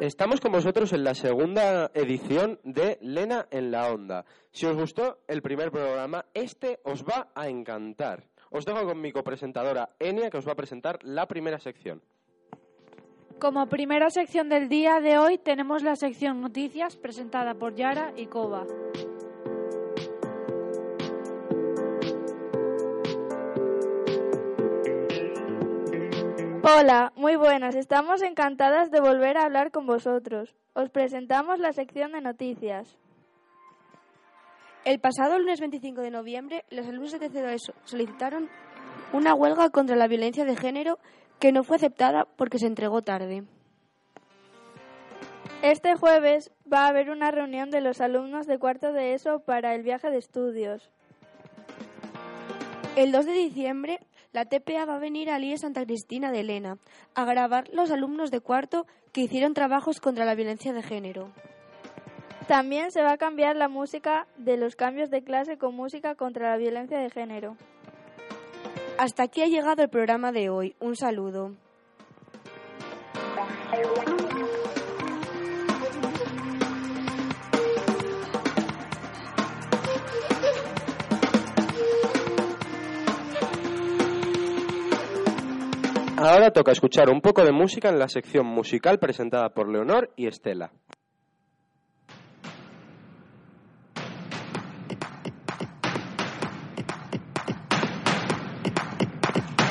Estamos con vosotros en la segunda edición de Lena en la Onda. Si os gustó el primer programa, este os va a encantar. Os dejo con mi copresentadora Enia, que os va a presentar la primera sección. Como primera sección del día de hoy tenemos la sección Noticias presentada por Yara y Koba. Hola, muy buenas. Estamos encantadas de volver a hablar con vosotros. Os presentamos la sección de noticias. El pasado lunes 25 de noviembre, los alumnos de tercero ESO solicitaron una huelga contra la violencia de género que no fue aceptada porque se entregó tarde. Este jueves va a haber una reunión de los alumnos de cuarto de ESO para el viaje de estudios. El 2 de diciembre, la TPA va a venir a IE Santa Cristina de Elena a grabar los alumnos de cuarto que hicieron trabajos contra la violencia de género. También se va a cambiar la música de los cambios de clase con música contra la violencia de género. Hasta aquí ha llegado el programa de hoy. Un saludo. Ahora toca escuchar un poco de música en la sección musical presentada por Leonor y Estela.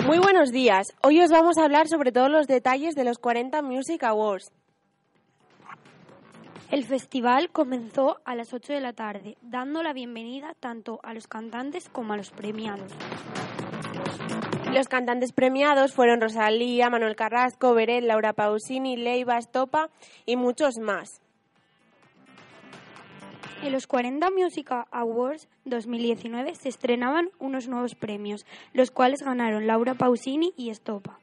Muy buenos días. Hoy os vamos a hablar sobre todos los detalles de los 40 Music Awards. El festival comenzó a las 8 de la tarde, dando la bienvenida tanto a los cantantes como a los premiados. Los cantantes premiados fueron Rosalía, Manuel Carrasco, Beret, Laura Pausini, Leiva, Estopa y muchos más. En los 40 Music Awards 2019 se estrenaban unos nuevos premios, los cuales ganaron Laura Pausini y Estopa.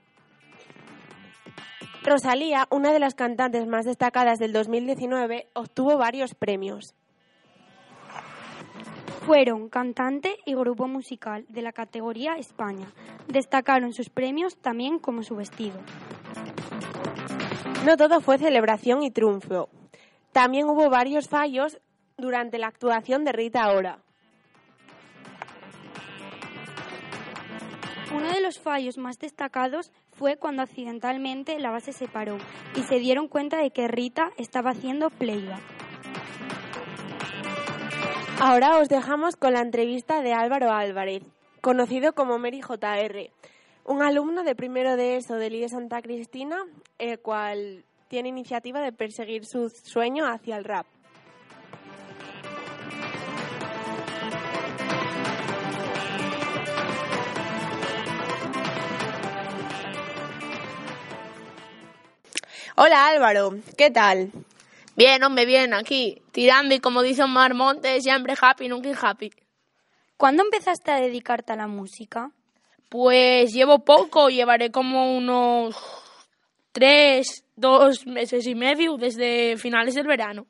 Rosalía, una de las cantantes más destacadas del 2019, obtuvo varios premios. Fueron cantante y grupo musical de la categoría España. Destacaron sus premios también como su vestido. No todo fue celebración y triunfo. También hubo varios fallos durante la actuación de Rita Ora. Uno de los fallos más destacados fue cuando accidentalmente la base se paró y se dieron cuenta de que Rita estaba haciendo playback. Ahora os dejamos con la entrevista de Álvaro Álvarez, conocido como Mary JR, un alumno de primero de ESO del IE Santa Cristina, el cual tiene iniciativa de perseguir su sueño hacia el rap. Hola Álvaro, ¿qué tal? Bien, hombre, bien, aquí, tirando y como dice Omar Montes, siempre happy, nunca happy. ¿Cuándo empezaste a dedicarte a la música? Pues llevo poco, llevaré como unos tres, dos meses y medio desde finales del verano.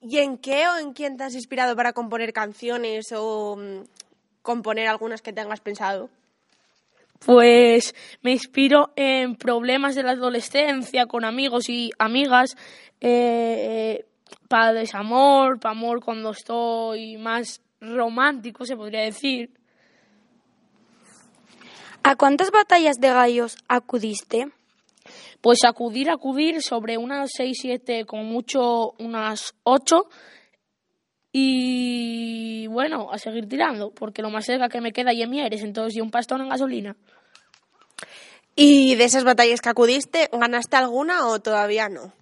¿Y en qué o en quién te has inspirado para componer canciones o mm, componer algunas que tengas pensado? Pues me inspiro en problemas de la adolescencia con amigos y amigas, eh, para desamor, para amor cuando estoy más romántico, se podría decir. ¿A cuántas batallas de gallos acudiste? Pues acudir, acudir sobre unas seis, siete, con mucho unas ocho. Y bueno, a seguir tirando, porque lo más cerca que me queda y en Mieres, entonces y un pastón en gasolina. ¿Y de esas batallas que acudiste, ganaste alguna o todavía no?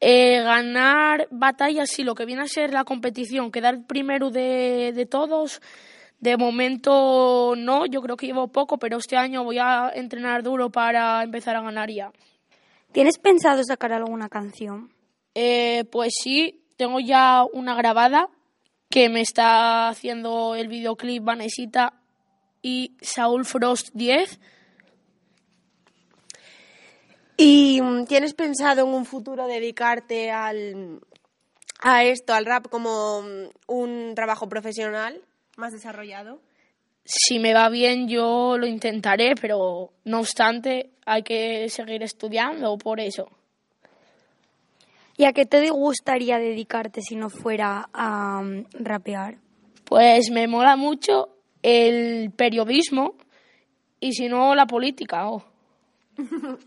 Eh, ganar batallas, sí, lo que viene a ser la competición, quedar primero de, de todos, de momento no, yo creo que llevo poco, pero este año voy a entrenar duro para empezar a ganar ya. ¿Tienes pensado sacar alguna canción? Eh, pues sí, tengo ya una grabada que me está haciendo el videoclip Vanesita y Saúl Frost 10. ¿Y mm, tienes pensado en un futuro dedicarte al, a esto, al rap, como mm, un trabajo profesional más desarrollado? si me va bien yo lo intentaré, pero no obstante hay que seguir estudiando por eso. ¿Y a qué te gustaría dedicarte si no fuera a mm, rapear? Pues me mola mucho el periodismo y si no la política. oh.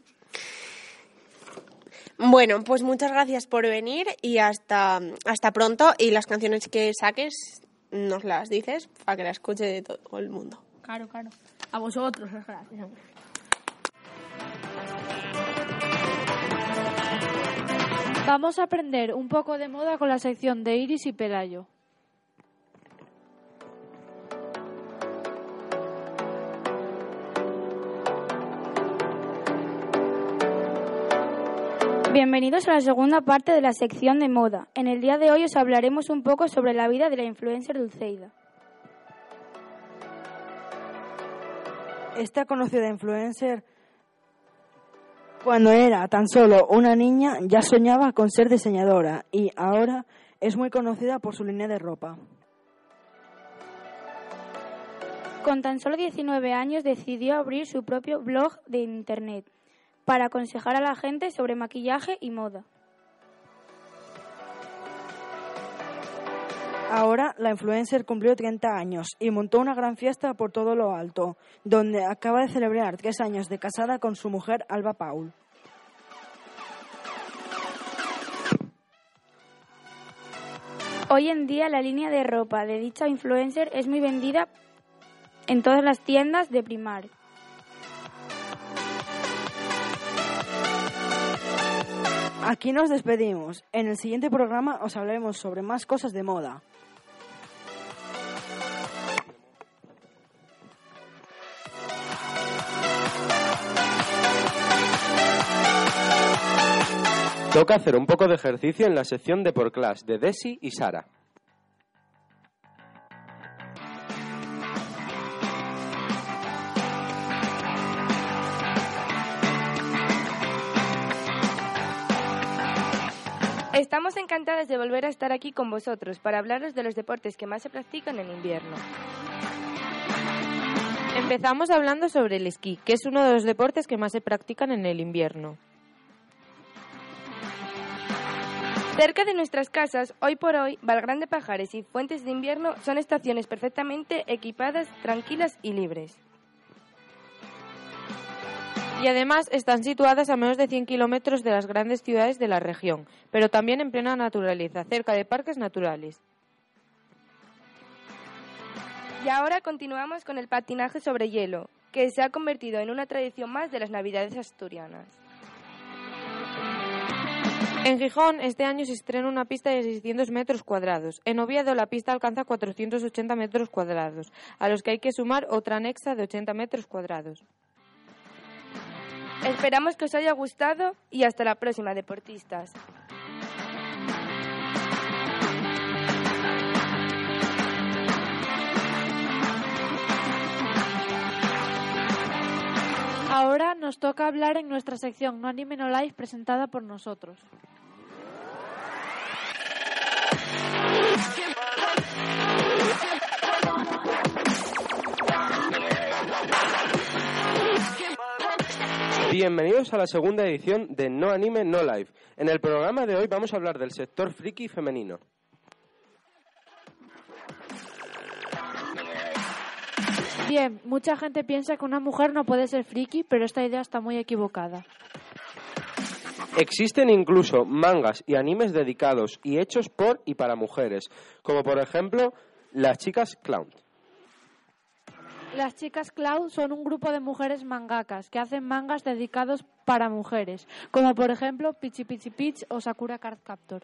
Bueno, pues muchas gracias por venir y hasta, hasta pronto. Y las canciones que saques nos las dices para que las escuche de todo el mundo. Claro, claro. A vosotros, las gracias. Vamos a aprender un poco de moda con la sección de Iris y Pelayo. Bienvenidos a la segunda parte de la sección de moda. En el día de hoy os hablaremos un poco sobre la vida de la influencer Dulceida. Esta conocida influencer, cuando era tan solo una niña, ya soñaba con ser diseñadora y ahora es muy conocida por su línea de ropa. Con tan solo 19 años decidió abrir su propio blog de internet para aconsejar a la gente sobre maquillaje y moda. Ahora la influencer cumplió 30 años y montó una gran fiesta por todo lo alto, donde acaba de celebrar tres años de casada con su mujer Alba Paul. Hoy en día la línea de ropa de dicha influencer es muy vendida en todas las tiendas de Primar. Aquí nos despedimos. En el siguiente programa os hablaremos sobre más cosas de moda. Toca hacer un poco de ejercicio en la sección de por class de Desi y Sara. Estamos encantadas de volver a estar aquí con vosotros para hablaros de los deportes que más se practican en invierno. Empezamos hablando sobre el esquí, que es uno de los deportes que más se practican en el invierno. Cerca de nuestras casas, hoy por hoy, Valgrán de Pajares y Fuentes de Invierno son estaciones perfectamente equipadas, tranquilas y libres. Y además están situadas a menos de 100 kilómetros de las grandes ciudades de la región, pero también en plena naturaleza, cerca de parques naturales. Y ahora continuamos con el patinaje sobre hielo, que se ha convertido en una tradición más de las Navidades asturianas. En Gijón este año se estrena una pista de 600 metros cuadrados. En Oviedo la pista alcanza 480 metros cuadrados, a los que hay que sumar otra anexa de 80 metros cuadrados. Esperamos que os haya gustado y hasta la próxima, deportistas. Ahora nos toca hablar en nuestra sección No Anime No Live presentada por nosotros. Bienvenidos a la segunda edición de No Anime No Live. En el programa de hoy vamos a hablar del sector friki femenino. Bien, mucha gente piensa que una mujer no puede ser friki, pero esta idea está muy equivocada. Existen incluso mangas y animes dedicados y hechos por y para mujeres, como por ejemplo las chicas clown. Las chicas Cloud son un grupo de mujeres mangakas que hacen mangas dedicados para mujeres, como por ejemplo Pichi Pichi Pitch o Sakura Card Captor.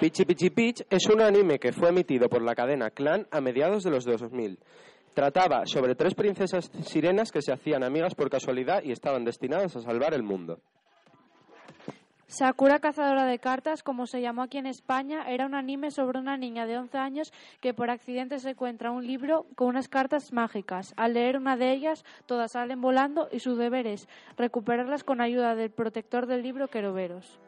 Pichi Pichi Pitch es un anime que fue emitido por la cadena Clan a mediados de los 2000. Trataba sobre tres princesas sirenas que se hacían amigas por casualidad y estaban destinadas a salvar el mundo. Sakura Cazadora de Cartas, como se llamó aquí en España, era un anime sobre una niña de 11 años que por accidente se encuentra un libro con unas cartas mágicas. Al leer una de ellas, todas salen volando y su deber es recuperarlas con ayuda del protector del libro Queroveros.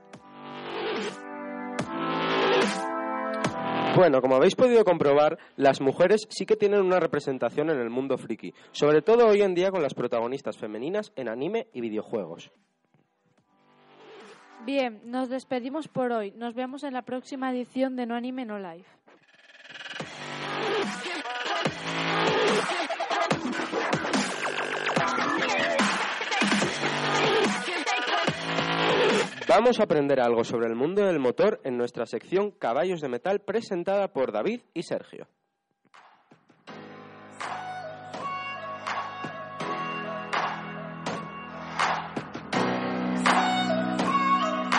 Bueno, como habéis podido comprobar, las mujeres sí que tienen una representación en el mundo friki, sobre todo hoy en día con las protagonistas femeninas en anime y videojuegos. Bien, nos despedimos por hoy. Nos vemos en la próxima edición de No Anime No Life. Vamos a aprender algo sobre el mundo del motor en nuestra sección Caballos de Metal presentada por David y Sergio.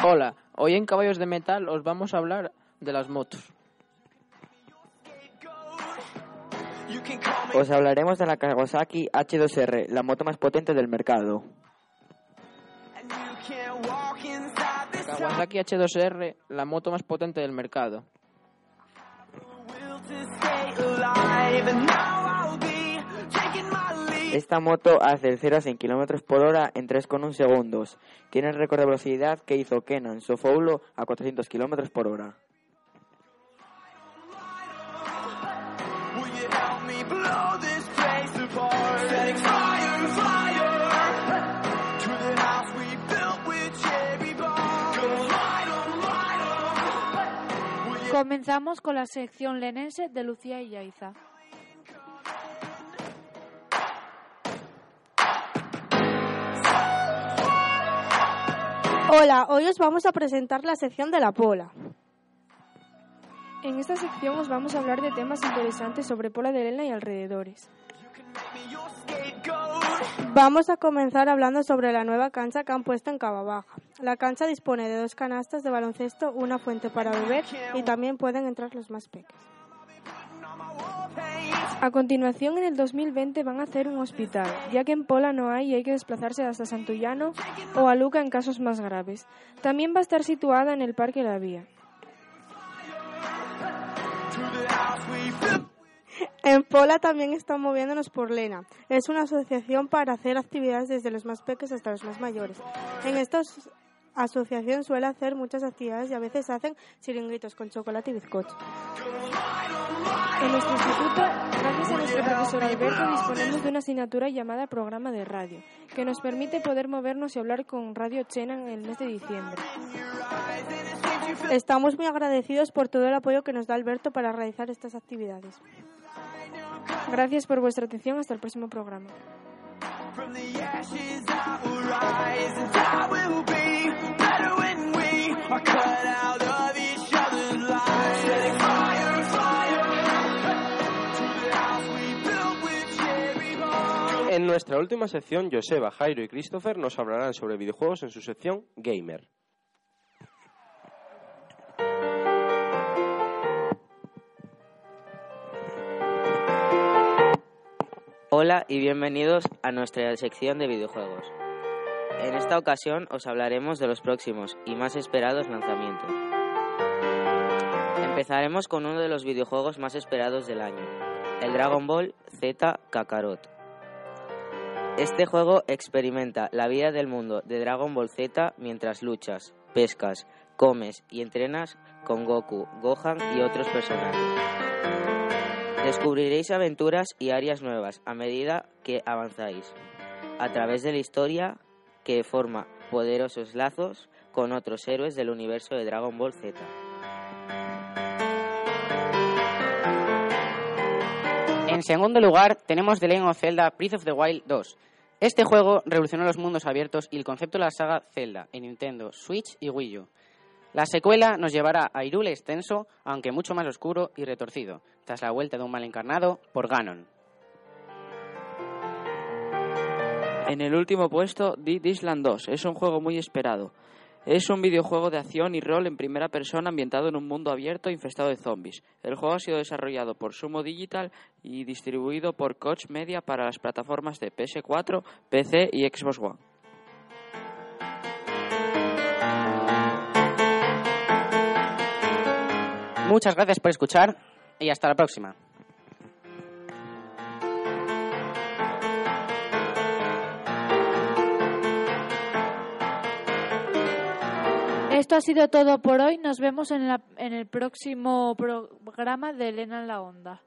Hola, hoy en Caballos de Metal os vamos a hablar de las motos. Os hablaremos de la Kawasaki H2R, la moto más potente del mercado. Kawasaki H2R, la moto más potente del mercado. Esta moto hace el 0 a 100 km por hora en 3,1 segundos. Tiene el récord de velocidad que hizo Kenan Sofoulo a 400 km por hora. Comenzamos con la sección lenense de Lucía y Yaiza. Hola, hoy os vamos a presentar la sección de la pola. En esta sección os vamos a hablar de temas interesantes sobre Pola de Elena y alrededores. Vamos a comenzar hablando sobre la nueva cancha que han puesto en Cava Baja. La cancha dispone de dos canastas de baloncesto, una fuente para beber y también pueden entrar los más pequeños. A continuación, en el 2020 van a hacer un hospital, ya que en Pola no hay y hay que desplazarse hasta Santullano o a Luca en casos más graves. También va a estar situada en el Parque La Vía. En Pola también están moviéndonos por Lena. Es una asociación para hacer actividades desde los más pequeños hasta los más mayores. En esta asociación suele hacer muchas actividades y a veces hacen chiringuitos con chocolate y bizcocho. En nuestro instituto, gracias a nuestro profesor Alberto, disponemos de una asignatura llamada Programa de Radio, que nos permite poder movernos y hablar con Radio Chena en el mes de diciembre. Estamos muy agradecidos por todo el apoyo que nos da Alberto para realizar estas actividades. Gracias por vuestra atención. Hasta el próximo programa. En nuestra última sección, Joseba, Jairo y Christopher nos hablarán sobre videojuegos en su sección Gamer. Hola y bienvenidos a nuestra sección de videojuegos. En esta ocasión os hablaremos de los próximos y más esperados lanzamientos. Empezaremos con uno de los videojuegos más esperados del año, el Dragon Ball Z Kakarot. Este juego experimenta la vida del mundo de Dragon Ball Z mientras luchas, pescas, comes y entrenas con Goku, Gohan y otros personajes. Descubriréis aventuras y áreas nuevas a medida que avanzáis, a través de la historia que forma poderosos lazos con otros héroes del universo de Dragon Ball Z. En segundo lugar, tenemos The Legend of Zelda Breath of the Wild 2. Este juego revolucionó los mundos abiertos y el concepto de la saga Zelda en Nintendo, Switch y Wii U. La secuela nos llevará a Hyrule extenso, aunque mucho más oscuro y retorcido, tras la vuelta de un mal encarnado por Ganon. En el último puesto, Dead Island 2. Es un juego muy esperado. Es un videojuego de acción y rol en primera persona ambientado en un mundo abierto infestado de zombies. El juego ha sido desarrollado por Sumo Digital y distribuido por Koch Media para las plataformas de PS4, PC y Xbox One. Muchas gracias por escuchar y hasta la próxima. Esto ha sido todo por hoy. Nos vemos en el próximo programa de Elena en la Onda.